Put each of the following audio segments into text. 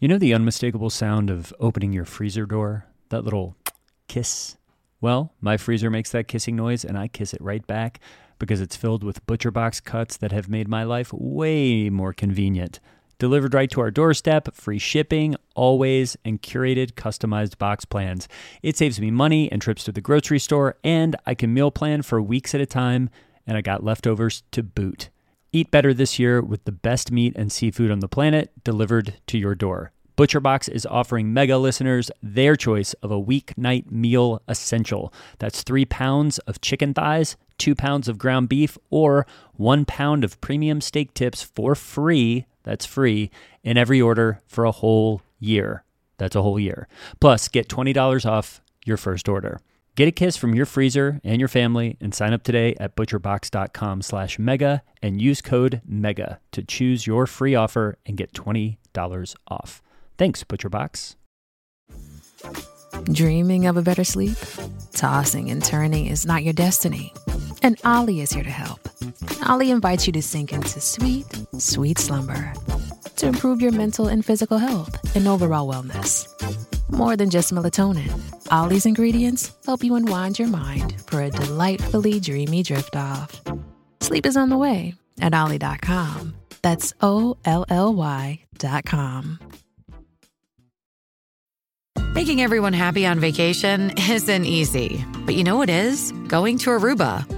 You know the unmistakable sound of opening your freezer door? That little kiss? Well, my freezer makes that kissing noise and I kiss it right back because it's filled with butcher box cuts that have made my life way more convenient. Delivered right to our doorstep, free shipping, always, and curated customized box plans. It saves me money and trips to the grocery store, and I can meal plan for weeks at a time, and I got leftovers to boot. Eat better this year with the best meat and seafood on the planet delivered to your door. ButcherBox is offering mega listeners their choice of a weeknight meal essential. That's three pounds of chicken thighs, two pounds of ground beef, or one pound of premium steak tips for free. That's free in every order for a whole year. That's a whole year. Plus, get $20 off your first order. Get a kiss from your freezer and your family and sign up today at butcherbox.com slash mega and use code MEGA to choose your free offer and get $20 off. Thanks, ButcherBox. Dreaming of a better sleep? Tossing and turning is not your destiny. And Ollie is here to help. Ollie invites you to sink into sweet, sweet slumber to improve your mental and physical health and overall wellness. More than just melatonin, Ollie's ingredients help you unwind your mind for a delightfully dreamy drift off. Sleep is on the way at Ollie.com. That's O L L Y.com. Making everyone happy on vacation isn't easy, but you know what is? Going to Aruba.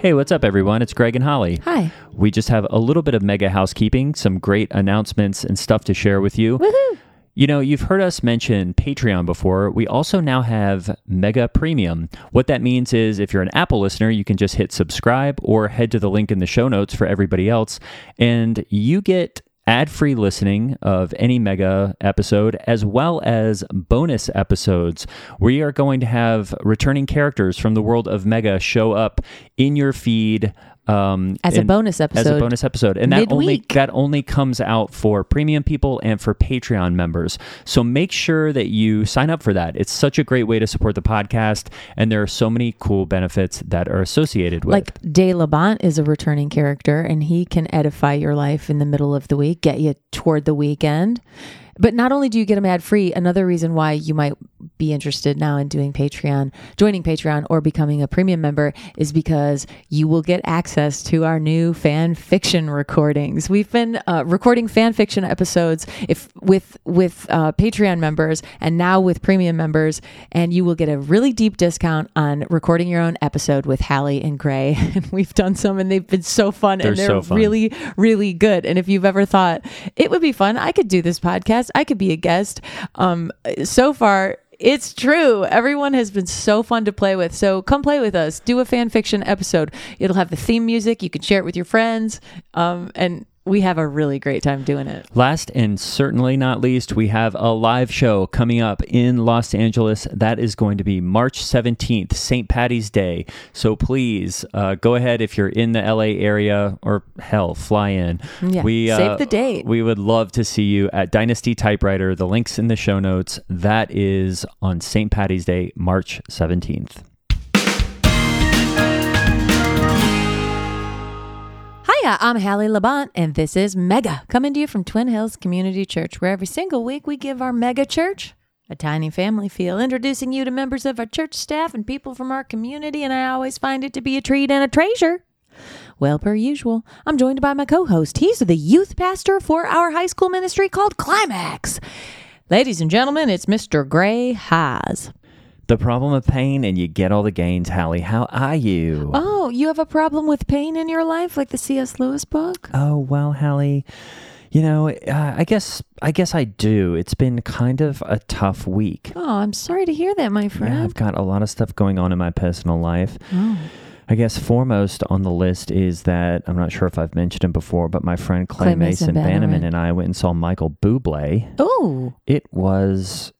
Hey, what's up, everyone? It's Greg and Holly. Hi. We just have a little bit of mega housekeeping, some great announcements and stuff to share with you. Woohoo! You know, you've heard us mention Patreon before. We also now have Mega Premium. What that means is if you're an Apple listener, you can just hit subscribe or head to the link in the show notes for everybody else, and you get ad free listening of any mega episode as well as bonus episodes. We are going to have returning characters from the world of mega show up in your feed. Um, As a bonus episode, as a bonus episode, and that only that only comes out for premium people and for Patreon members. So make sure that you sign up for that. It's such a great way to support the podcast, and there are so many cool benefits that are associated with. Like De Labont is a returning character, and he can edify your life in the middle of the week, get you toward the weekend. But not only do you get them ad free, another reason why you might be interested now in doing Patreon, joining Patreon, or becoming a premium member is because you will get access to our new fan fiction recordings. We've been uh, recording fan fiction episodes if with with uh, Patreon members, and now with premium members, and you will get a really deep discount on recording your own episode with Hallie and Gray. And we've done some, and they've been so fun, They're and they're so fun. really really good. And if you've ever thought it would be fun, I could do this podcast, I could be a guest. Um, so far, it's true. Everyone has been so fun to play with. So come play with us. Do a fan fiction episode. It'll have the theme music. You can share it with your friends. Um, and we have a really great time doing it. Last and certainly not least, we have a live show coming up in Los Angeles. That is going to be March 17th, St. Patty's Day. So please uh, go ahead if you're in the LA area or hell, fly in. Yeah, We, uh, save the date. We would love to see you at Dynasty Typewriter. The link's in the show notes. That is on St. Patty's Day, March 17th. Hiya, I'm Hallie Labont, and this is Mega, coming to you from Twin Hills Community Church, where every single week we give our mega church a tiny family feel, introducing you to members of our church staff and people from our community, and I always find it to be a treat and a treasure. Well, per usual, I'm joined by my co host. He's the youth pastor for our high school ministry called Climax. Ladies and gentlemen, it's Mr. Gray Haas. The problem of pain, and you get all the gains, Hallie. How are you? Oh, you have a problem with pain in your life, like the C.S. Lewis book? Oh, well, Hallie, You know, uh, I guess I guess I do. It's been kind of a tough week. Oh, I'm sorry to hear that, my Yeah, friend. I've got a lot of stuff going on in my personal life. oh. I guess foremost on the list is that I'm not sure if I've mentioned him before, but my friend Clay, Clay Mason Mason, Bannerman Bannerman. and I went and saw Michael Bublé. Oh, It was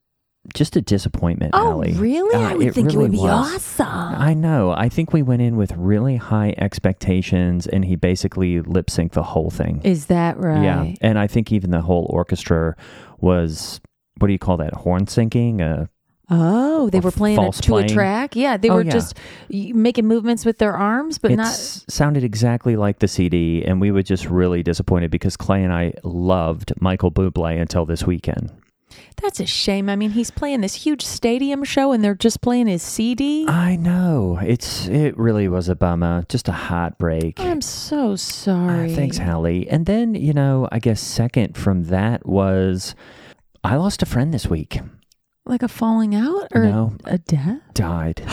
just a disappointment, oh, Allie. really? Uh, I would think it would be was. awesome. I know. I think we went in with really high expectations, and he basically lip synced the whole thing. Is that right? Yeah, and I think even the whole orchestra was what do you call that? Horn syncing? Uh, Oh, they were playing it false to a playing. track. Yeah, they Oh, were yeah. just making movements with their arms, but it not. sounded exactly like the CD, and we were just really disappointed because Clay and I loved Michael Bublé until this weekend. That's a shame. I mean, he's playing this huge stadium show, and they're just playing his CD. I know it's it really was a bummer, just a heartbreak. I'm so Uh, sorry. thanks, Hallie. And then you know, I guess second from that was I lost a friend this week. Like a falling out or No. a death? Died.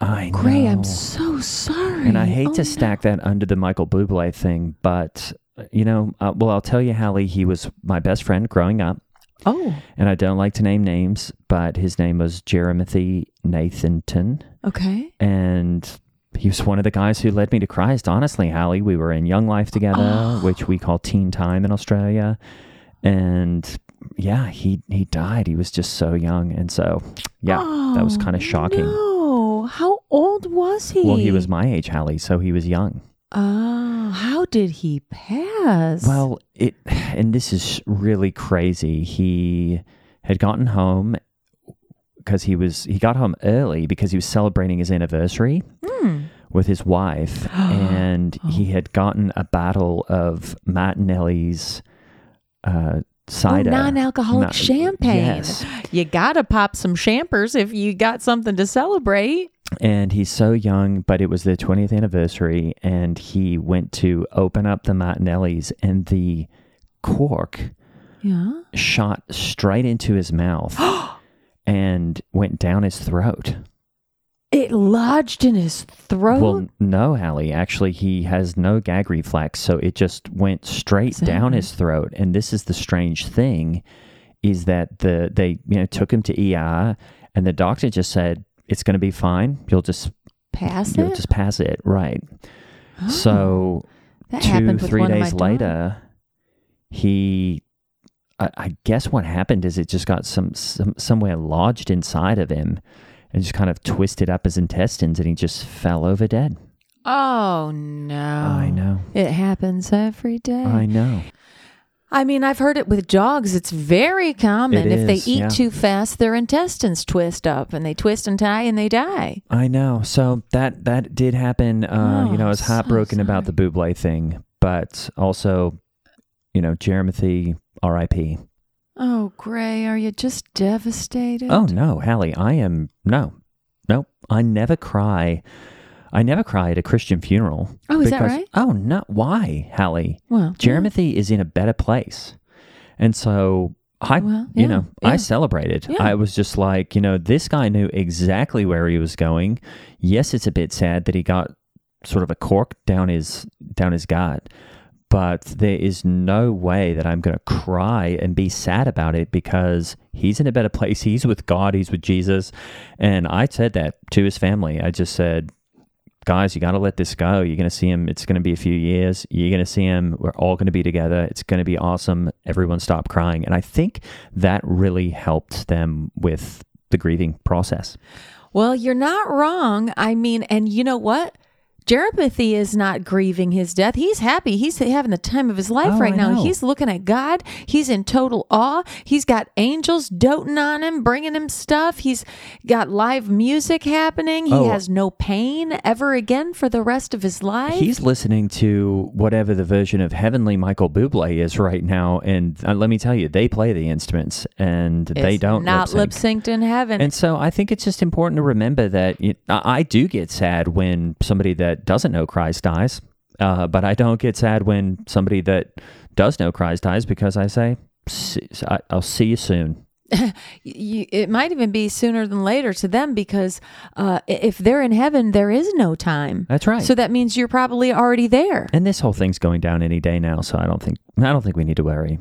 I know. Gray, I'm so sorry. And I hate Oh, to stack that under the Michael Bublé thing, but uh, you know, uh, well, I'll tell you, Hallie, he was my best friend growing up, no. Oh, and I don't like to name names, but his name was Jeremy Nathanton, okay. and he was one of the guys who led me to Christ. Honestly, Hallie, we were in Young Life together, Oh. which we call Teen Time in Australia, and yeah, he he died. He was just so young, and so yeah, that was Oh, kind of shocking. No. How old was he? Well, he was my age, Hallie, so he was young. Oh, how did he pass? Well, it and this is really crazy. He had gotten home because he was he got home early because he was celebrating his anniversary Hmm. with his wife and he had gotten a bottle of Martinelli's uh cider. Oh, non-alcoholic champagne. Yes. You gotta pop some champers if you got something to celebrate. And he's so young, but it was their 20th anniversary and he went to open up the Martinelli's and the cork Yeah. shot straight into his mouth and went down his throat. It lodged in his throat. Well, no, Hallie. Actually, he has no gag reflex, so it just went straight that down his throat. And this is the strange thing, is that the they you know took him to ER, and the doctor just said it's going to be fine. You'll just Pass it. you'll it. just pass it, right? Oh, So two three one of my days later he I, I guess what happened is it just got some, some somewhere lodged inside of him and just kind of twisted up his intestines and he just fell over dead Oh no! i know It happens every day. i know I mean, I've heard it with dogs. It's very common. It if they eat yeah. too fast, their intestines twist up and they twist and tie and they die. i know so that that did happen uh you know i Oh, was so heartbroken about the sorry. Bublé thing but also you know jeremy rip Oh, Gray, are you just devastated? Oh no, Hallie, I am no, no. I never cry. I never cry at a Christian funeral. Oh, is that right? Oh no, why, Hallie? well, Jeremy is in a better place, and so I, Well, you know, yeah. I celebrated. Yeah. I was just like, you know, this guy knew exactly where he was going. Yes, it's a bit sad that he got sort of a cork down his down his gut, but there is no way that I'm going to cry and be sad about it because he's in a better place. He's with God, he's with Jesus. And I said that to his family. I just said, guys, you got to let this go. You're going to see him. It's going to be a few years. You're going to see him. We're all going to be together. It's going to be awesome. Everyone stop crying. And I think that really helped them with the grieving process. Well, you're not wrong. I mean, and you know what? Jeremy is not grieving his death. He's happy. He's having the time of his life Oh, right I now. know. He's looking at God. He's in total awe. He's got angels doting on him, bringing him stuff. He's got live music happening. He Oh. has no pain ever again for the rest of his life. He's listening to whatever the version of Heavenly Michael Bublé is right now. And uh, let me tell you, they play the instruments and they don't not lip synced in heaven. And so I think it's just important to remember that you, I I do get sad when somebody that doesn't know Christ dies, uh, but I don't get sad when somebody that does know Christ dies because I say, I'll see you soon. you, it might even be sooner than later to them because uh, if they're in heaven, there is no time. That's right. So that means you're probably already there. And this whole thing's going down any day now, so I don't think I don't think we need to worry.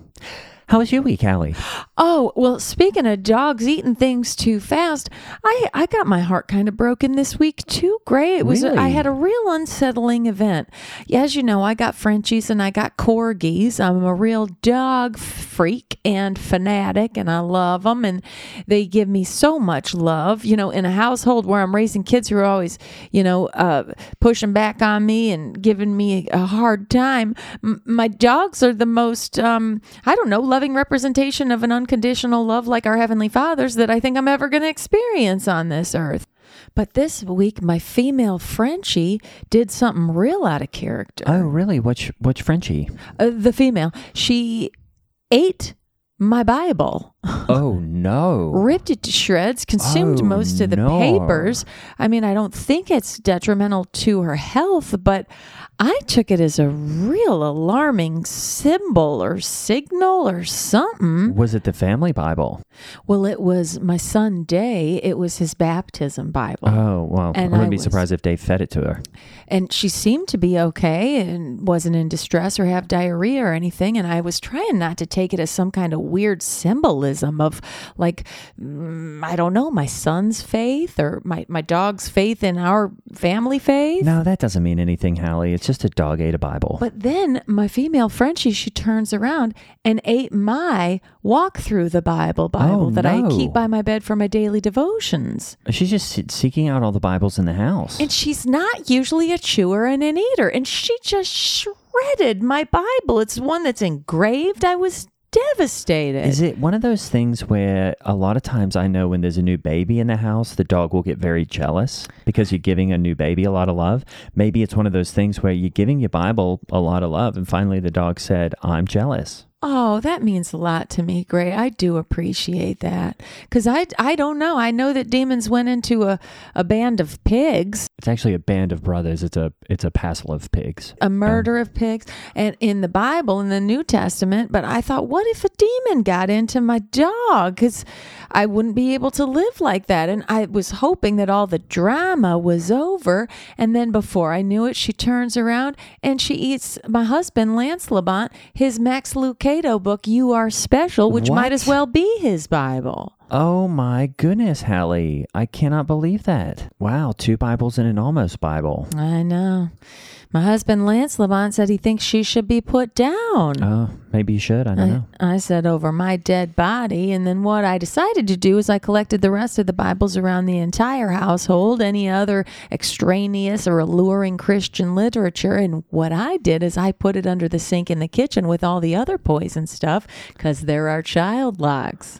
How was your week, Allie? Oh, well, speaking of dogs eating things too fast, I, I got my heart kind of broken this week too. Gray. It was I had a real unsettling event. As you know, I got Frenchies and I got corgis. I'm a real dog freak and fanatic and I love them and they give me so much love. You know, in a household where I'm raising kids who are always, you know, uh, pushing back on me and giving me a hard time, m- my dogs are the most, um, I don't know, loving representation of an unconditional love like our Heavenly Father's that I think I'm ever going to experience on this earth. But this week, my female Frenchie did something real out of character. Oh, really? Which which Frenchie? Uh, the female, she ate my Bible, Oh no! ripped it to shreds, consumed Oh, most of the no. papers. I mean, I don't think it's detrimental to her health, but I took it as a real alarming symbol or signal or something. Was it the family Bible? Well, it was my son Day. It was his baptism Bible. Oh well, And I I wouldn't be was- surprised if Dave fed it to her. and she seemed to be okay and wasn't in distress or have diarrhea or anything and i was trying not to take it as some kind of weird symbolism of like mm, i don't know my son's faith or my, my dog's faith in our family faith No, that doesn't mean anything, Hallie. It's just a dog ate a Bible. but then my female Frenchie, she turns around and ate my walk through the Bible Bible Oh, that I keep by my bed for my daily devotions. She's just seeking out all the Bibles in the house. And she's not usually a chewer and an eater. And she just shredded my Bible. It's one that's engraved. I was devastated. Is it one of those things where a lot of times I know when there's a new baby in the house, the dog will get very jealous because you're giving a new baby a lot of love? Maybe it's one of those things where you're giving your Bible a lot of love, and finally the dog said, I'm jealous. Oh, that means a lot to me, Gray. I do appreciate that. Because I, I don't know. I know that demons went into a, a band of pigs, It's actually a band of brothers. It's a it's a passel of pigs. a murder of pigs, and in the Bible, in the New Testament. But I thought, what if a demon got into my dog? Because I wouldn't be able to live like that. And I was hoping that all the drama was over. And then before I knew it, she turns around and she eats my husband, Lance Labont, his Max Lucado book, You Are Special, which might as well be his Bible. Oh my goodness, Hallie. I cannot believe that. Wow, two Bibles and an almost Bible. I know. My husband, Lance Labont, said he thinks she should be put down. Oh, maybe you should. I don't know. I, I said over my dead body. And then what I decided to do is I collected the rest of the Bibles around the entire household, any other extraneous or alluring Christian literature. And what I did is I put it under the sink in the kitchen with all the other poison stuff because there are child locks.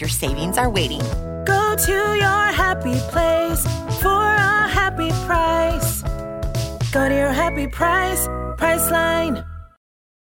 Your savings are waiting. Go to your happy place for a happy price. Go to your happy price, Priceline.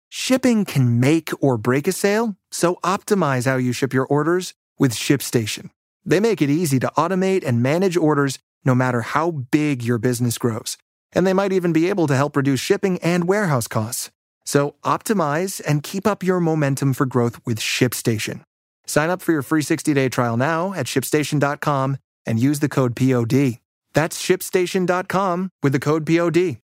Shipping can make or break a sale, so optimize how you ship your orders with ShipStation. They make it easy to automate and manage orders no matter how big your business grows. And they might even be able to help reduce shipping and warehouse costs. So optimize and keep up your momentum for growth with ShipStation. Sign up for your free 60-day trial now at shipstation.com and use the code POD. That's shipstation.com with the code POD.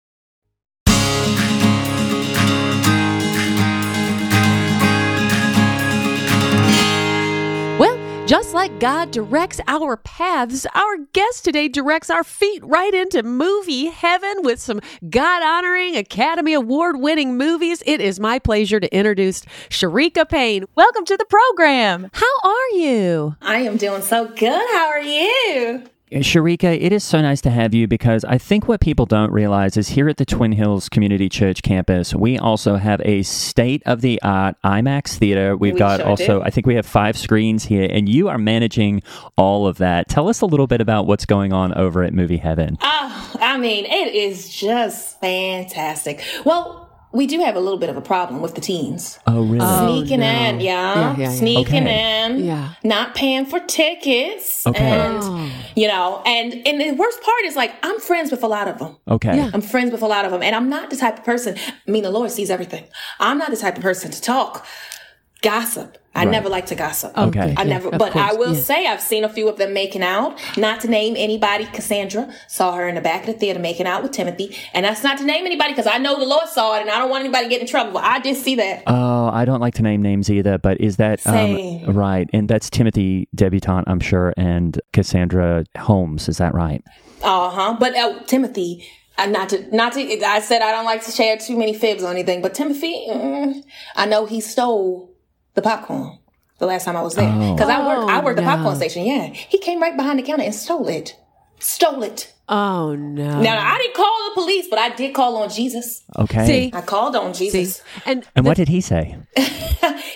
Just like God directs our paths, our guest today directs our feet right into movie heaven with some God honoring, Academy Award winning movies. It is my pleasure to introduce Sharika Paye. Welcome to the program. How are you? I am doing so good. How are you? Uh, Sharika, it is so nice to have you because I think what people don't realize is here at the Twin Hills Community Church campus, we also have a state of the art IMAX theater. We've We got sure also, do. I think we have five screens here, and you are managing all of that. Tell us a little bit about what's going on over at Movie Heaven. Oh, I mean, it is just fantastic. Well, we do have a little bit of a problem with the teens. Oh, really? Oh, Sneaking in, yeah. Yeah, yeah, yeah. Sneaking Okay. in. Yeah. Not paying for tickets. Okay. And, oh. you know, and, and the worst part is like, I'm friends with a lot of them. Okay. Yeah. I'm friends with a lot of them. And I'm not the type of person, I mean, the Lord sees everything. I'm not the type of person to talk gossip. I Right. never like to gossip. Okay. I Yeah, never, of but I will yeah. say I've seen a few of them making out. Not to name anybody, Cassandra saw her in the back of the theater making out with Timothy, and that's not to name anybody because I know the Lord saw it, and I don't want anybody to get in trouble. I did see that. Oh, I don't like to name names either, but is that Same. um, right? And that's Timothy Debutante, I'm sure, and Cassandra Holmes. Is that right? Uh huh. But uh, Timothy, uh, not to, not to. I said I don't like to share too many fibs or anything, but Timothy, mm, I know he stole the popcorn the last time I was there because I worked. I worked the no. popcorn station. Yeah, he came right behind the counter and stole it. Stole it. Oh no. Now I didn't call the police, but I did call on Jesus. Okay. See, I called on see, Jesus. and And what did he say?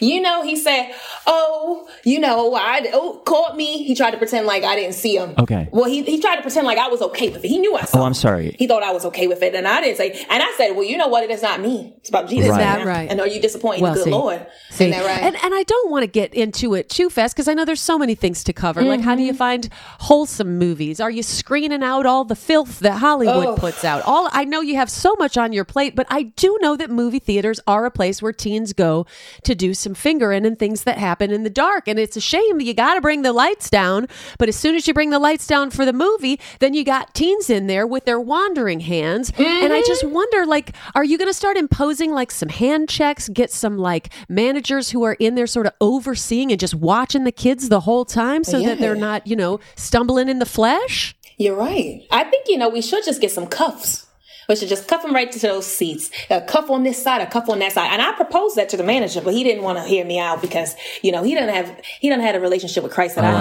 You know, he said, "Oh, you know, I oh called me." He tried to pretend like I didn't see him. Okay. Well, he he tried to pretend like I was okay with it. He knew I saw. Him. Oh, I'm him. sorry. He thought I was okay with it, and I didn't say. And I said, "Well, you know what? It is not me. It's about Jesus." Right. that right? And are you disappointed, Well, good see. Lord? See, Isn't that right? and and I don't want to get into it too fast because I know there's so many things to cover. Like, how do Mm-hmm. you find wholesome movies? Are you screening out all the filth that Hollywood Oh. puts out? All I know you have so much on your plate, but I do know that movie theaters are a place where teens go to do some fingering and things that happen in the dark. And it's a shame that you got to bring the lights down. But as soon as you bring the lights down for the movie, then you got teens in there with their wandering hands. And I just mm-hmm. wonder, like, are you going to start imposing like some hand checks? Get some like managers who are in there sort of overseeing and just watching the kids the whole time so that they're not, you know, stumbling in the flesh? You're right. I think, you know, we should just get some cuffs. We should just cuff them right to those seats. A cuff on this side, a cuff on that side. And I proposed that to the manager, but he didn't want to hear me out because, you know, he doesn't have, he doesn't have a relationship with Christ that I oh,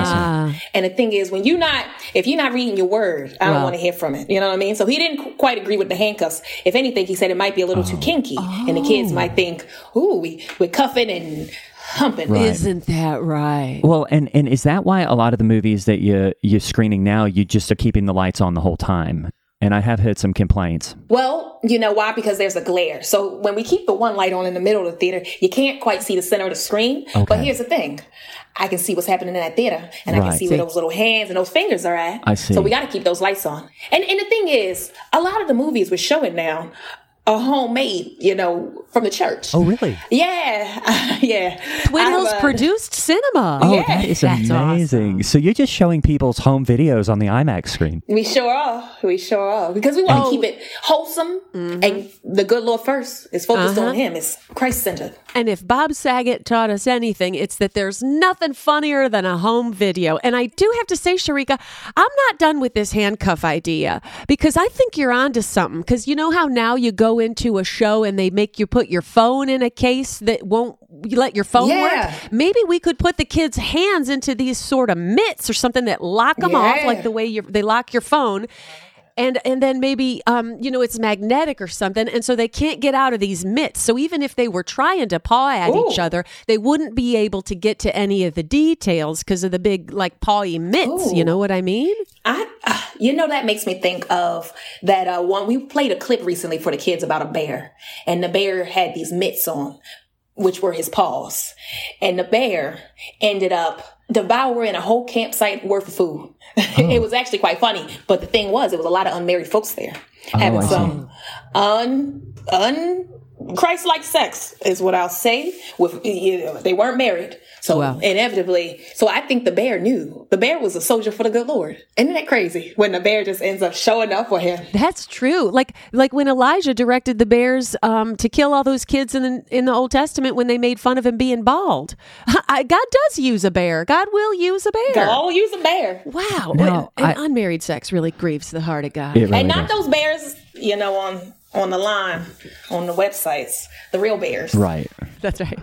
have. And the thing is, when you're not, if you're not reading your word, I don't want to hear from it. You know what I mean? So he didn't qu- quite agree with the handcuffs. If anything, he said it might be a little too oh. kinky. And the kids might oh. think, ooh, we, we're cuffing and humping. Isn't that right? Well, and and is that why a lot of the movies that you you're screening now, you just are keeping the lights on the whole time? And I have heard some complaints. Well, you know why? Because there's a glare. So when we keep the one light on in the middle of the theater, you can't quite see the center of the screen. But here's the thing. I can see what's happening in that theater and I Right. can see where those little hands and those fingers are at. I see. So we got to keep those lights on. And, and the thing is, a lot of the movies we're showing now are homemade, you know, from the church. Oh, really? Yeah. yeah. Twin Hills uh, produced cinema. Oh, Yeah. that is That's amazing. So you're just showing people's home videos on the IMAX screen. We sure are. We sure are. Because we want to Oh. keep it wholesome and the good Lord first. It's focused Uh-huh. on Him. It's Christ centered. And if Bob Saget taught us anything, it's that there's nothing funnier than a home video. And I do have to say, Sharika, I'm not done with this handcuff idea because I think you're onto something. Because you know how now you go into a show and they make you put your phone in a case that won't let your phone Yeah. work? Maybe we could put the kids' hands into these sort of mitts or something that lock them off, like the way you they lock your phone and and then maybe um you know it's magnetic or something and so they can't get out of these mitts so even if they were trying to paw at each other they wouldn't be able to get to any of the details because of the big like pawy mitts you know what i mean I, uh, you know, that makes me think of that uh, one. We played a clip recently for the kids about a bear, and the bear had these mitts on, which were his paws, and the bear ended up devouring a whole campsite worth of food. Hmm. it was actually quite funny, but the thing was, it was a lot of unmarried folks there. Oh, Having I some un un Christ-like sex is what I'll say. With you know, they weren't married, so Wow. inevitably. So I think the bear knew. The bear was a soldier for the good Lord. Isn't that crazy? When the bear just ends up showing up for him. that's true like like when elijah directed the bears um to kill all those kids in the, in the old testament when they made fun of him being bald I, god does use a bear god will use a bear Go use a bear, wow No, and I- unmarried sex really grieves the heart of god really and not does. those bears. You know, on on the line, on the websites, the real bears. Right. that's right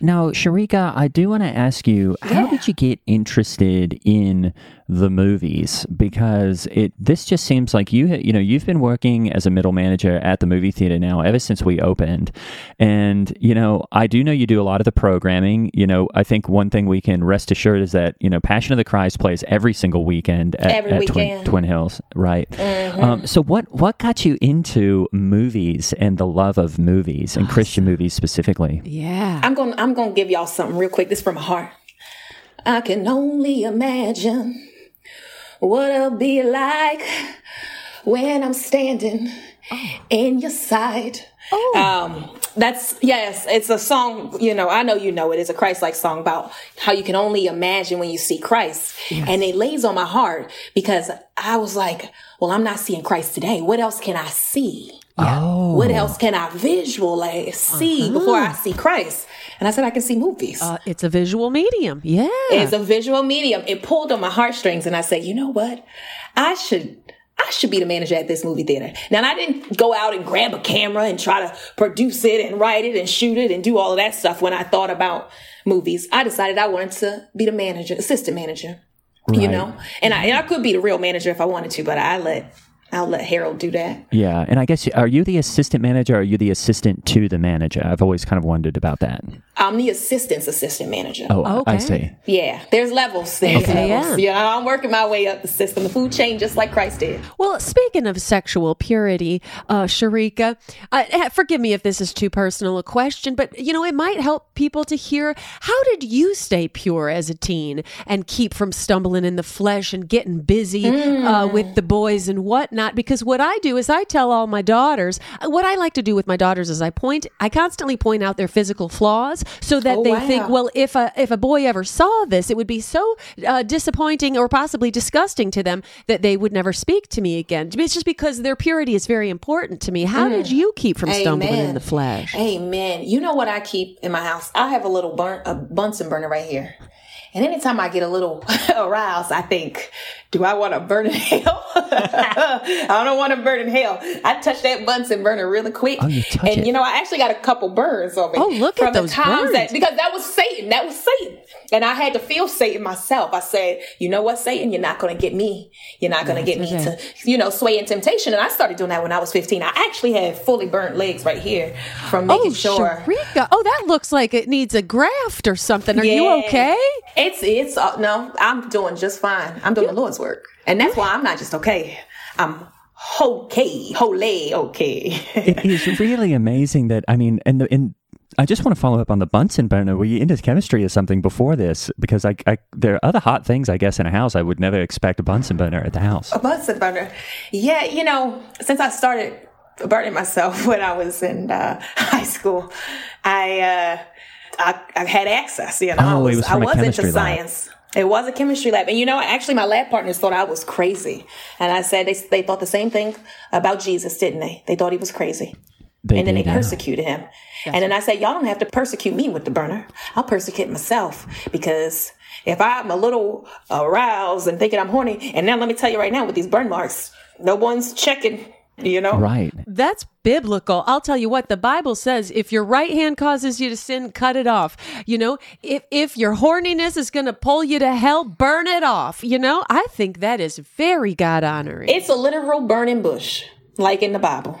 Now, Sharika, I do want to ask you, how did you get interested in the movies because it this just seems like you you know you've been working as a middle manager at the movie theater now ever since we opened and you know I do know you do a lot of the programming you know I think one thing we can rest assured is that you know Passion of the Christ plays every single weekend at, Every at Twin, weekend. Twin Hills right Mhm. um, so what what got you into movies and the love of movies and Christian movies specifically Yeah. I'm gonna I'm gonna give y'all something real quick. This is from my heart. I can only imagine what it'll be like when I'm standing in your sight. Um, that's yes, it's a song. You know, I know you know it. It's a Christ-like song about how you can only imagine when you see Christ, and it lays on my heart because I was like, well, I'm not seeing Christ today. What else can I see? oh What else can I visualize see before I see Christ? And I said, I can see movies. Uh, it's a visual medium. Yeah. it's a visual medium. It pulled on my heartstrings, and I said, you know what? I should. I should be the manager at this movie theater. Now, I didn't go out and grab a camera and try to produce it and write it and shoot it and do all of that stuff when I thought about movies. I decided I wanted to be the manager, assistant manager, you know? And I, and I could be the real manager if I wanted to, but I let, I'll let Harold do that. Yeah, and I guess are you the assistant manager or are you the assistant to the manager? I've always kind of wondered about that. I'm the assistant's assistant manager. Oh, I see. Yeah, there's levels. There's Okay, levels. yeah. Yeah, I'm working my way up the system. The food chain, just like Christ did. Well, speaking of sexual purity, uh, Sharika, uh, forgive me if this is too personal a question, but you know, it might help people to hear how did you stay pure as a teen and keep from stumbling in the flesh and getting busy uh, with the boys and whatnot? Because what I do is I tell all my daughters, uh, what I like to do with my daughters is I point, I constantly point out their physical flaws so that Oh, they wow. think, well, if a if a boy ever saw this, it would be so uh, disappointing or possibly disgusting to them that they would never speak to me again. It's just because their purity is very important to me. How did you keep from stumbling in Amen. the flesh? Amen. You know what I keep in my house? I have a little burn, a Bunsen burner right here. And anytime I get a little aroused, I think, do I want to burn in hell? I don't want to burn in hell. I touch that Bunsen burner really quick. Oh, you and it. you know, I actually got a couple burns on me. Oh, look at from those burns. That, because that was Satan. That was Satan. And I had to feel Satan myself. I said, you know what, Satan, you're not going to get me. You're not going to get me to, you know, sway in temptation. And I started doing that when I was 15. I actually had fully burnt legs right here from making Oh, sure. Sharika. Oh, that looks like it needs a graft or something. Are you okay? It's it's uh, no, I'm doing just fine. I'm doing the Lord's work, and that's why I'm not just okay. I'm okay, holy, okay. It is really amazing that I mean, and the and I just want to follow up on the Bunsen burner. Were you into chemistry or something before this? Because I, I there are other hot things I guess in a house I would never expect a Bunsen burner at the house. a Bunsen burner. Yeah, you know, since I started burning myself when I was in uh, high school, I, uh, I I had access. You know, I Oh, it was, was I was chemistry into lab. science. It was a chemistry lab, and you know, actually, my lab partners thought I was crazy, and I said they they thought the same thing about Jesus, didn't they? They thought he was crazy. They and then they persecuted him. And then I said, Y'all don't have to persecute me with the burner. I'll persecute myself because if I'm a little aroused and thinking I'm horny, and now let me tell you right now with these burn marks, no one's checking, you know? Right. That's biblical. I'll tell you what, the Bible says if your right hand causes you to sin, cut it off. You know, if if your horniness is going to pull you to hell, burn it off. You know, I think that is very God honoring. It's a literal burning bush, like in the Bible.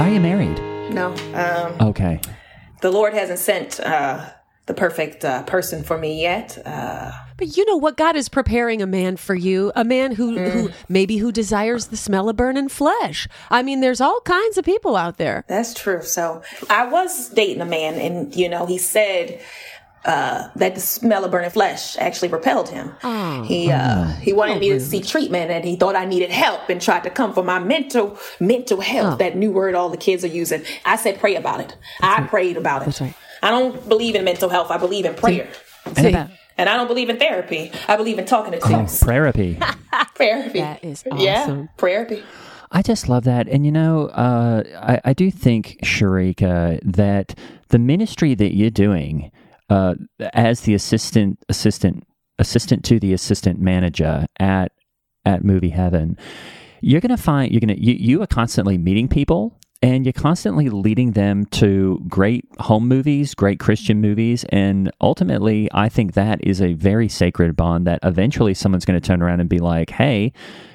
Are you married? No. Um, Okay. the Lord hasn't sent uh, the perfect uh, person for me yet. Uh, But you know what? God is preparing a man for you, a man who, who maybe who desires the smell of burning flesh. I mean, there's all kinds of people out there. That's true. So I was dating a man, and you know, he said, uh, that the smell of burning flesh actually repelled him. Oh. he uh, he wanted me to seek treatment, and he thought I needed help, and tried to come for my mental mental health. Oh. That new word all the kids are using. I said, pray about it. I prayed about it. That's right. I don't believe in mental health. I believe in prayer. And about And I don't believe in therapy. I believe in talking to Jesus. therapy. Therapy. That is Yeah, awesome. therapy. I just love that. And you know, uh, I, I do think, Sharika, that the ministry that you're doing uh, as the assistant, assistant, assistant to the assistant manager at at Movie Heaven, you're to find you're to you, you are constantly meeting people and you're constantly leading them to great home movies, great Christian movies, and ultimately, I think that is a very sacred bond that eventually someone's going to turn around and be like, "Hey,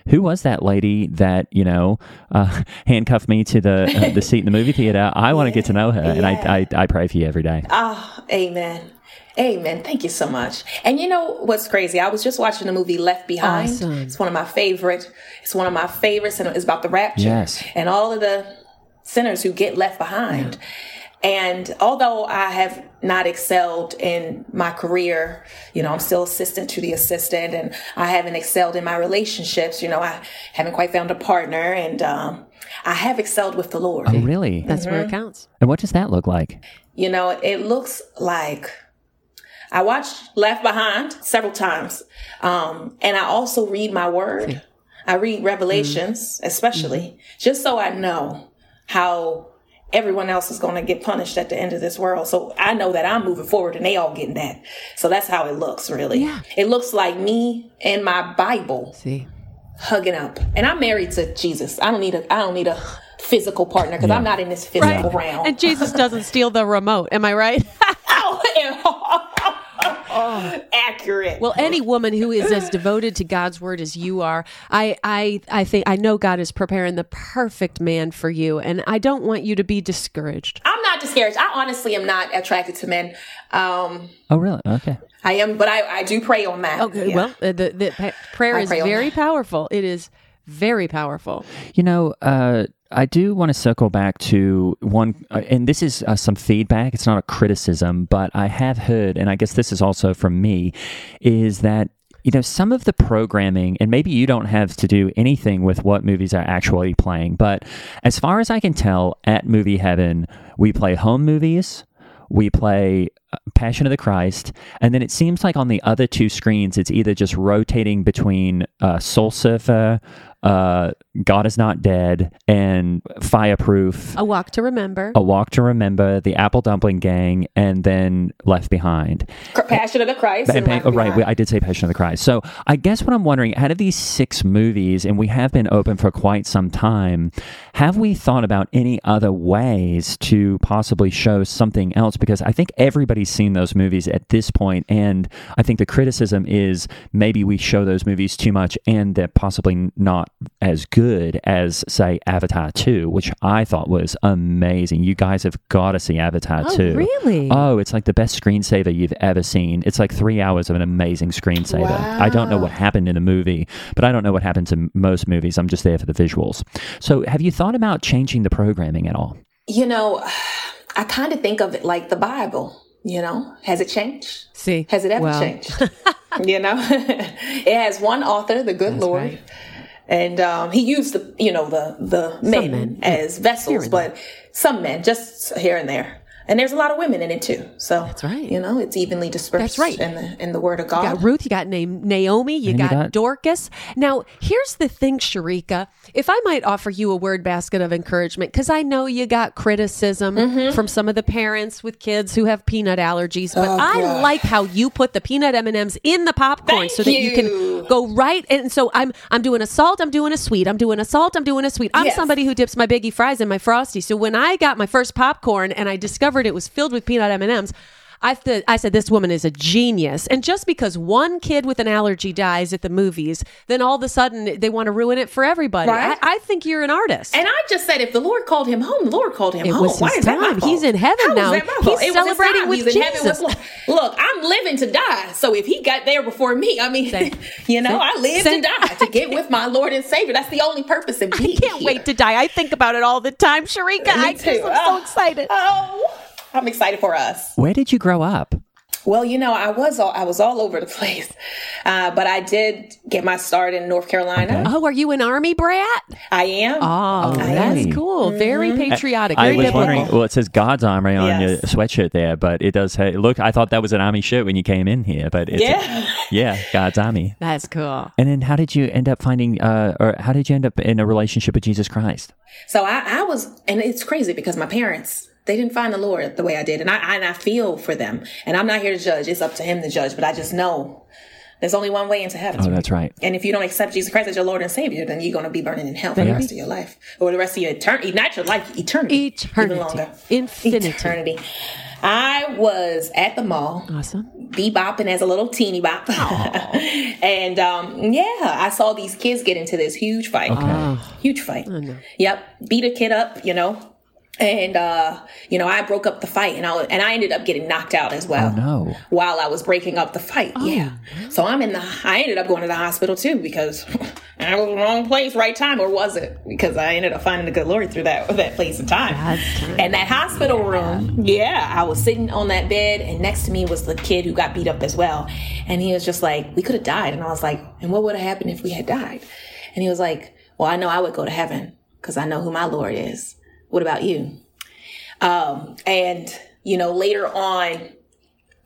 who was that lady that you know uh, handcuffed me to the uh, the seat in the movie theater? I want to get to know her, and I, I I pray for you every day." Ah, amen. Amen. Thank you so much. And you know what's crazy? I was just watching the movie Left Behind. Awesome. It's one of my favorite. It's one of my favorites, and it's about the rapture. Yes. And all of the sinners who get left behind. And although I have not excelled in my career, you know, I'm still assistant to the assistant, and I haven't excelled in my relationships. You know, I haven't quite found a partner, and um, I have excelled with the Lord. Oh, really? That's where it counts. And what does that look like? You know, it looks like I watched Left Behind several times. Um, and I also read my word. I read Revelations, especially, just so I know how everyone else is going to get punished at the end of this world. So I know that I'm moving forward and they all getting that. So that's how it looks, really. Yeah. It looks like me and my Bible See, hugging up. And I'm married to Jesus. I don't need a I don't need a physical partner because I'm not in this physical realm. And Jesus doesn't steal the remote. Am I right? oh, accurate. Well, any woman who is as devoted to God's word as you are, I, I, I think I know God is preparing the perfect man for you, and I don't want you to be discouraged. I'm not discouraged. I honestly am not attracted to men. Um, Oh, really? Okay. I am, but I, I do pray on that. Okay, Yeah. well, uh, the, the prayer I is pray very powerful. It is very powerful. You know, uh, I do want to circle back to one, uh, and this is uh, some feedback. It's not a criticism, but I have heard, and I guess this is also from me, is that. You know, some of the programming, and maybe you don't have to do anything with what movies are actually playing, but as far as I can tell, at Movie Heaven, we play home movies, we play Passion of the Christ, and then it seems like on the other two screens, it's either just rotating between uh, Soul Surfer, uh, God is Not Dead, and Fireproof, A walk to remember. A Walk to Remember, The Apple Dumpling Gang, and then Left Behind. Passion of the Christ. And and pa- oh, right, we- I did say Passion of the Christ. So I guess what I'm wondering, out of these six movies, and we have been open for quite some time, have we thought about any other ways to possibly show something else? Because I think everybody's seen those movies at this point, and I think the criticism is maybe we show those movies too much, and they're possibly not as good as, say, Avatar 2, which I thought was amazing. You guys have got to see Avatar Oh, 2. really? Oh, it's like the best screensaver you've ever seen. It's like three hours of an amazing screensaver. I don't know what happened in the movie, but I don't know what happens in most movies. I'm just there for the visuals. So, have you thought about changing the programming at all? You know, I kind of think of it like the Bible. You know, has it changed? See, Has it ever well, changed? you know, it has one author, the good Lord. right. And um, he used the, you know, the the men, men, as vessels, but some men, just here and there. And there's a lot of women in it too. So that's right. You know, it's evenly dispersed. That's right. in the in the Word of God. You God. got Ruth, you got Na- Naomi, you And you got, got- Dorcas. Now, here's the thing, Sharika. If I might offer you a word basket of encouragement, because I know you got criticism Mm-hmm. from some of the parents with kids who have peanut allergies, but Oh, I God. like how you put the peanut M and M's in the popcorn Thank so that you. you. can go right. And so I'm I'm doing a salt, I'm doing a sweet, I'm doing a salt, I'm doing a sweet. I'm Yes. somebody who dips my biggie fries in my frosty. So when I got my first popcorn and I discovered it was filled with peanut M and M's. I, th- I said this woman is a genius, and just because one kid with an allergy dies at the movies, then all of a sudden they want to ruin it for everybody. Right. I, I think you're an artist. and I just said, if the Lord called him home, the Lord called him It home. was Why is that my time. fault? He's in heaven How now. that my He's? It celebrating with He's Jesus. with Look, I'm living to die. So if he got there before me, I mean, Say- you know, say- I live say- to die to get with my Lord and Savior. That's the only purpose in of I can't here. wait to die. I think about it all the time, Sharika. Me I just, too. I'm so Oh. excited. Oh, I'm excited for us. Where did you grow up? Well, you know, I was all I was all over the place, uh, but I did get my start in North Carolina. Oh, are you an army brat? I am. Oh, I that's am. cool. Very patriotic. I Very was wondering. Well, it says God's army on your sweatshirt there, but it does say. Look, I thought that was an army shirt when you came in here, but it's Yeah. yeah, God's army. That's cool. And then, how did you end up finding, uh, or how did you end up in a relationship with Jesus Christ? So I, I was, and it's crazy because my parents, they didn't find the Lord the way I did. And I, and I feel for them. And I'm not here to judge. It's up to him to judge. But I just know there's only one way into heaven. Oh, that's right. And if you don't accept Jesus Christ as your Lord and Savior, then you're going to be burning in hell for the rest of your life. Or the rest of your eternity. Not your life, eternity. Eternity. Even longer. Infinity. Eternity. I was at the mall Awesome. bebopping as a little teeny bop. and um, yeah, I saw these kids get into this huge fight. Huge fight. Yep. Beat a kid up, you know. And uh, you know, I broke up the fight and I was, and I ended up getting knocked out as well. Oh, no. While I was breaking up the fight. yeah. So I'm in the I ended up going to the hospital too because I was wrong place, right time, or was it? Because I ended up finding the good Lord through that that place and time. And that hospital room, yeah, I was sitting on that bed, and next to me was the kid who got beat up as well. And he was just like, "We could have died," and I was like, "And what would have happened if we had died?" And he was like, "Well, I know I would go to heaven because I know who my Lord is. What about you?" Um, and you know, later on,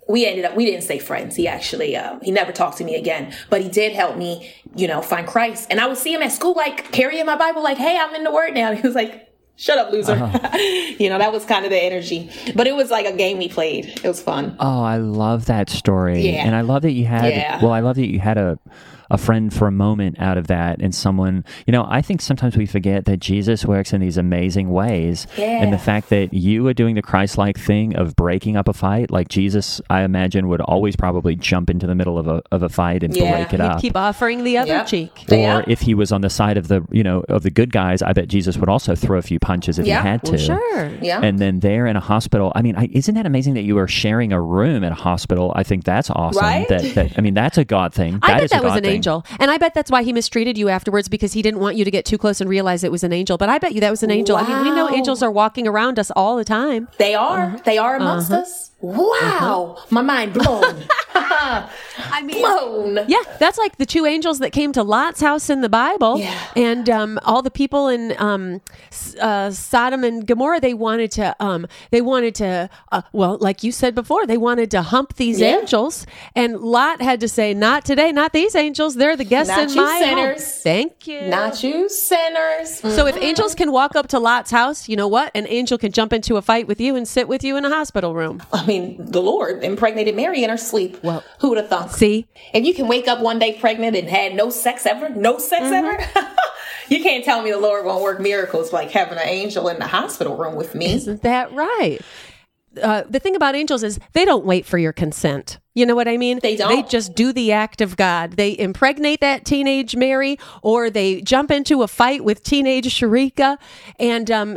we ended up we didn't stay friends he actually uh, he never talked to me again but he did help me you know find christ and i would see him at school like carrying my bible like hey i'm in the word now he was like shut up loser you know that was kind of the energy but it was like a game we played it was fun Oh, I love that story, Yeah. and I love that you had. Yeah. Well, I love that you had a a friend for a moment out of that, and someone. You know, I think sometimes we forget that Jesus works in these amazing ways, and the fact that you are doing the Christ-like thing of breaking up a fight, like Jesus, I imagine would always probably jump into the middle of a of a fight and Yeah, break it He'd up. keep offering the other Yep. cheek. or Yeah. if he was on the side of the you know of the good guys, I bet Jesus would also throw a few punches if Yeah. he had to. Well, sure. yeah And then there in a hospital, I mean, I, isn't that amazing that you are sharing a room at a hospital? I think that's awesome. Right? That, that I mean, that's a God thing. I That bet is a that was an thing. Angel. And I bet that's why he mistreated you afterwards because he didn't want you to get too close and realize it was an angel. But I bet you that was an angel. I mean, we know angels are walking around us all the time. they are uh-huh. they are amongst uh-huh. us wow my mind blown I mean, blown Yeah, that's like the two angels that came to Lot's house in the Bible, Yeah. and um, all the people in um, uh, Sodom and Gomorrah. They wanted to, um, they wanted to, uh, well, like you said before, they wanted to hump these Yeah. angels, and Lot had to say, "Not today, not these angels. They're the guests Not in my home." sinners. Thank you. not you sinners So if angels can walk up to Lot's house, you know what? An angel can jump into a fight with you and sit with you in a hospital room. I mean, the Lord impregnated Mary in her sleep. Well, who would have thunk? See, If you can wake up one day pregnant and had no sex ever, no sex ever, you can't tell me the Lord won't work miracles like having an angel in the hospital room with me. Isn't that right? Uh, the thing about angels is they don't wait for your consent. You know what I mean? They don't. They just do the act of God. They impregnate that teenage Mary, or they jump into a fight with teenage Sharika. And um,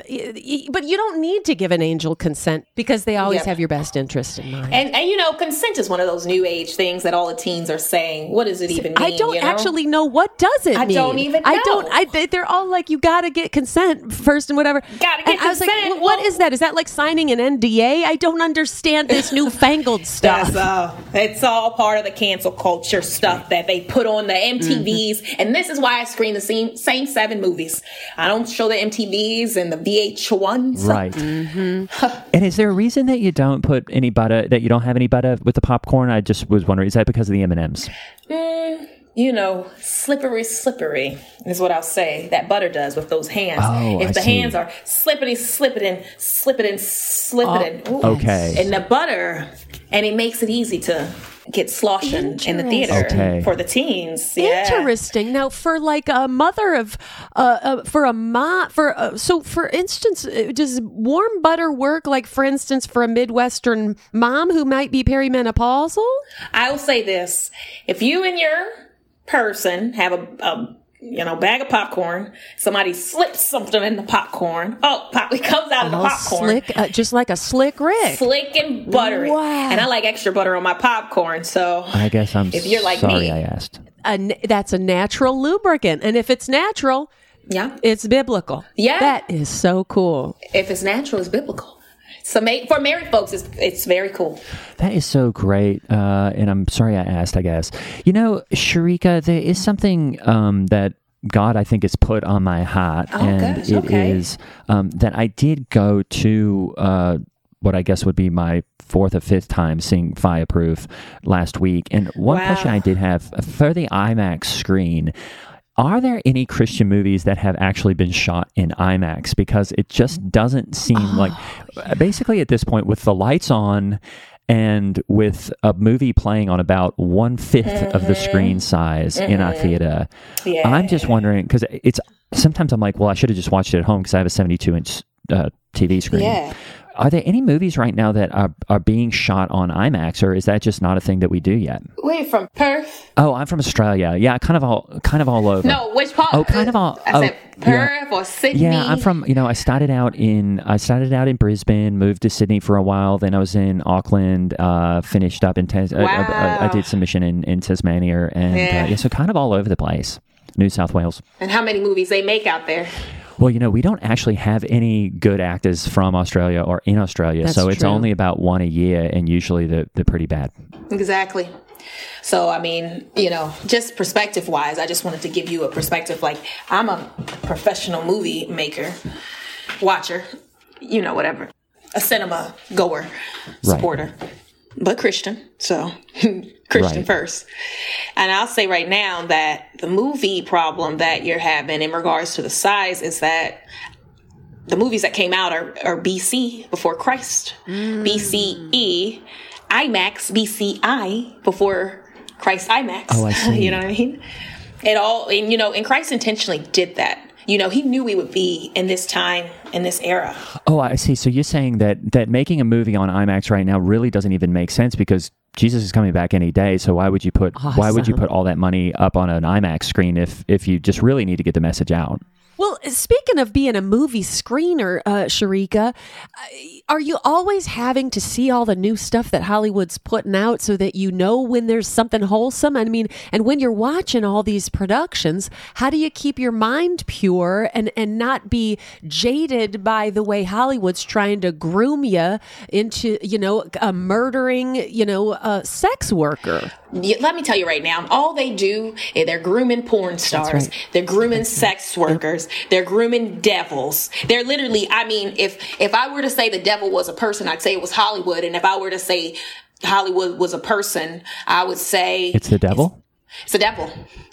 but you don't need to give an angel consent because they always Yep. have your best interest in mind. And, and you know, consent is one of those new age things that all the teens are saying. What does it even mean? I don't you know? actually know what does it I mean. don't even I don't. I they- they're all like you got to get consent first and whatever. Gotta get and I was like, consent. "Wh- what Well- is that? Is that like signing an NDA? I don't understand this newfangled stuff. That's uh, it's all part of the cancel culture stuff that they put on the MTVs, Mm-hmm. and this is why I screen the same same seven movies. I don't show the MTVs and the VH1s. Right. Mm-hmm. And is there a reason that you don't put any butter, that you don't have any butter with the popcorn? I just was wondering, is that because of the M&Ms? Mm, you know, slippery, slippery is what I'll say. That butter does with those hands. Oh, if I the see. hands are slippity, slippity, and slippity, and slippity, ooh. Okay. and the butter, and it makes it easy to get sloshing in the theater Okay. for the teens. Yeah. Interesting. Now, for like a mother of, uh, uh for a mom, for uh, so for instance, uh, does warm butter work? Like for instance, for a midwestern mom who might be perimenopausal. I'll say this: if you and your person have a, a you know bag of popcorn, somebody slips something in the popcorn. Oh, pop! It comes out of the All popcorn. slick, uh, just like a slick Rick. Slick and buttery, Wow. and I like extra butter on my popcorn. So I guess I'm If you're like sorry me. I asked. A that's a natural lubricant, and if it's natural, yeah, it's biblical. Yeah. that is so cool. if it's natural, it's biblical. So for married folks, it's, it's very cool. That is so great. Uh, and I'm sorry I asked, I guess. You know, Sharika, there is something um, that God, I think, has put on my heart. Oh, and gosh, it okay. is um, that I did go to uh, what I guess would be my fourth or fifth time seeing Fireproof last week. And one Wow. question I did have for the IMAX screen. Are there any Christian movies that have actually been shot in IMAX? Because it just doesn't seem like, basically, at this point, with the lights on and with a movie playing on about one of the screen size in our theater, Yeah. I'm just wondering because it's sometimes I'm like, well, I should have just watched it at home because I have a 72 inch uh, TV screen. Yeah. Are there any movies right now that are, are being shot on IMAX, or is that just not a thing that we do yet? Wait, from Perth? Oh, I'm from Australia. Yeah, kind of all, kind of all over. No, which part? Oh, kind of all. I oh, said yeah. Perth or Sydney. Yeah, I'm from. You know, I started out in. I started out in Brisbane, moved to Sydney for a while. Then I was in Auckland. Uh, finished up in. Tas- uh, uh, uh, I did some mission in, in Tasmania, and Yeah. uh, yeah, so kind of all over the place. New South Wales. And how many movies they make out there? Well, you know, we don't actually have any good actors from Australia or in Australia, That's so it's true. only about one a year, and usually they're, they're pretty bad. Exactly. So, I mean, you know, just perspective wise, I just wanted to give you a perspective. Like, I'm a professional movie maker, watcher, you know, whatever, a cinema goer, supporter, but Christian. So, Christian Right. first. And I'll say right now that the movie problem that you're having in regards to the size is that the movies that came out are, are BC before Christ, BCE, IMAX, BCI before Christ IMAX. Oh, I see. you know what I mean? It all, and you know, and Christ intentionally did that. You know, he knew we would be in this time, in this era. Oh, I see. So you're saying that that making a movie on IMAX right now really doesn't even make sense because Jesus is coming back any day. So why would you put why would you put all that money up on an IMAX screen if if you just really need to get the message out? Well, speaking of being a movie screener, uh, Sharika, uh, are you always having to see all the new stuff that Hollywood's putting out so that you know when there's something wholesome? I mean, and when you're watching all these productions, how do you keep your mind pure and, and not be jaded by the way Hollywood's trying to groom you into, you know, a murdering, you know, a sex worker? Let me tell you right now, all they do is they're grooming porn stars, they're grooming sex workers, they're grooming devils. They're literally, I mean, if if I were to say the devil was a person, I'd say it was Hollywood, and if I were to say Hollywood was a person, I would say It's the devil. it's the devil.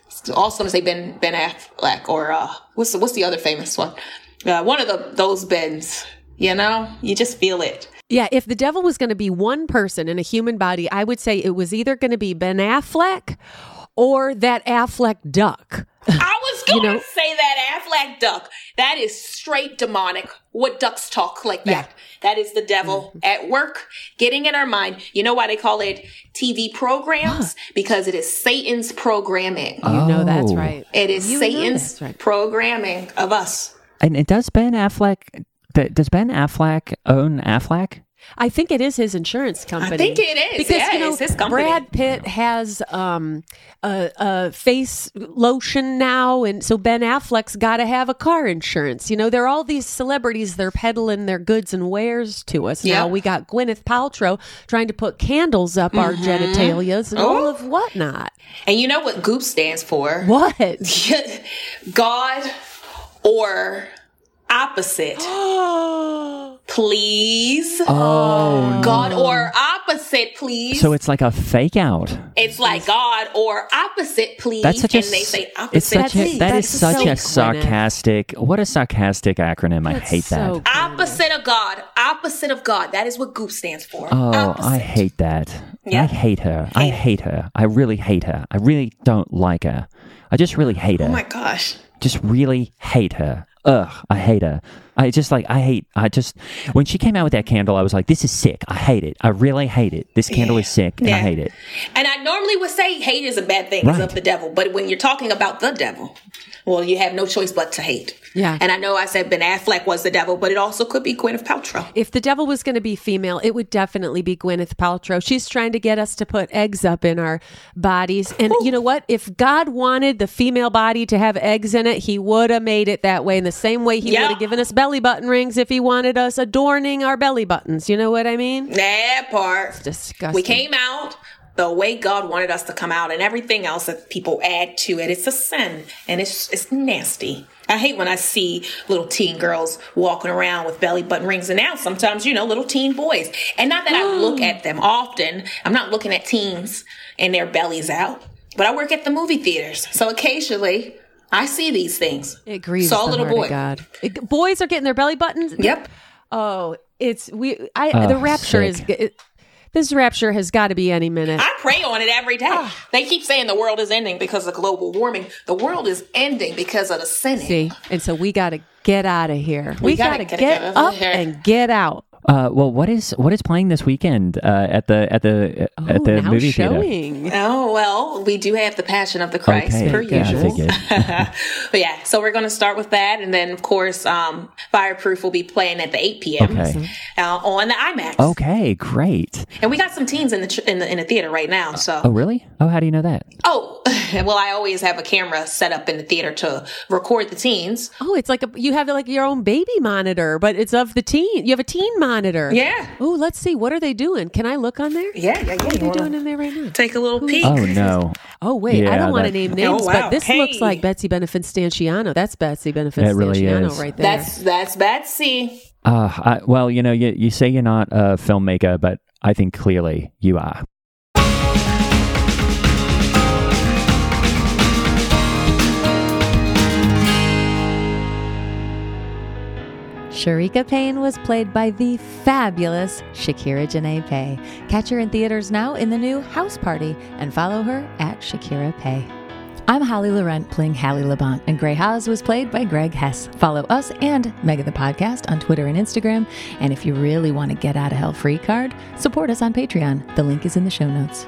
It's also going to say Ben Ben Affleck or uh, what's the, what's the other famous one? Uh, one of the those Bens. You know, you just feel it. Yeah, if the devil was going to be one person in a human body, I would say it was either going to be Ben Affleck or that Affleck duck. I was going know- to say that Affleck duck. That is straight demonic. What ducks talk like that? That is the devil mm-hmm. at work, getting in our mind. You know why they call it TV programs? Because it is Satan's programming. You know that's Oh. right. It is You Satan's right. programming of us. And, and does Ben Affleck does Ben Affleck own Affleck? I think it is his insurance company. I think it is. because Yeah, you know it's his company. Brad Pitt has um, a, a face lotion now, and so Ben Affleck's got to have a car insurance. You know, there are all these celebrities they're peddling their goods and wares to us. Now we got Gwyneth Paltrow trying to put candles up our Mm-hmm. genitalias and all Oh. of whatnot. And you know what Goop stands for? What? God or opposite. please. Oh, God or opposite, please. so it's like a fake out. it's like God or opposite, please. That's such a and they say opposite, it's such a, please. that is That's such so a Gwyneth. sarcastic. What a sarcastic acronym! I hate that. so opposite of God. Opposite of God. That is what Goop stands for. Oh, opposite. I hate that. Yeah. I hate her. I hate her. I really hate her. I really don't like her. I just really hate oh her. Oh my gosh. just really hate her. Ugh, I hate her. I just like I hate. I just when she came out with that candle, I was like, "This is sick. I hate it. I really hate it. This candle is sick, and I hate it." And I normally would say hate is a bad thing, it's Right. of the devil. But when you're talking about the devil, well, you have no choice but to hate. Yeah. And I know I said Ben Affleck was the devil, but it also could be Gwyneth Paltrow. If the devil was going to be female, it would definitely be Gwyneth Paltrow. She's trying to get us to put eggs up in our bodies. And you know what? If God wanted the female body to have eggs in it, he would have made it that way in the same way he Yeah. would have given us belly belly button rings if he wanted us adorning our belly buttons. You know what I mean? That part. Disgusting. We came out the way God wanted us to come out, and everything else that people add to it. It's a sin, and it's it's nasty. I hate when I see little teen girls walking around with belly button rings, and now sometimes you know little teen boys. And not that I look at them often. I'm not looking at teens and their bellies out, but I work at the movie theaters, so occasionally I see these things. It grieves Saw a the little heart boy. God. It- boys are getting their belly buttons. Yep. Oh, it's we. I Oh, the rapture sick. is. It, this rapture has got to be any minute. I pray on it every day. Ah. They keep saying the world is ending because of global warming. The world is ending because of the sinning. See, and so we got to get out of here. We, We got gotta get get, up here. and get out. Uh, well, what is what is playing this weekend uh, at the at the Oh, at the now movie theater? showing. Oh well, we do have the Passion of the Christ Okay, per yeah, I usual. but yeah, so we're going to start with that, and then of course, um, Fireproof will be playing at the 8 p.m. Okay. Uh, on the IMAX. Okay, great. And we got some teens in the tr- in the in the theater right now. So Oh, really? Oh, how do you know that? oh, well, I always have a camera set up in the theater to record the teens. Oh, it's like a, you have like your own baby monitor, but it's of the teen. You have a teen monitor. Yeah. Oh, let's see. What are they doing? Can I look on there? Yeah, yeah, yeah. What are they doing in there right now? Take a little peek. Oh no, Oh wait, I don't want to that- name Oh, names, wow. but this looks like Betsy Benefistanciano. That's Betsy Benefistanciano It really is. right there. That's that's Betsy. uh, I, well, you know, you you say you're not a filmmaker, but I think clearly you are. Sharika Paye was played by the fabulous Shakira Ja'nai Paye. Catch her in theaters now in the new House Party and follow her at Shakira Paye. I'm Holly Laurent playing Hallie Labont, and Grey Haas was played by Greg Hess. Follow us and Mega the Podcast on Twitter and Instagram. And if you really want to get out of hell free card, support us on Patreon. The link is in the show notes.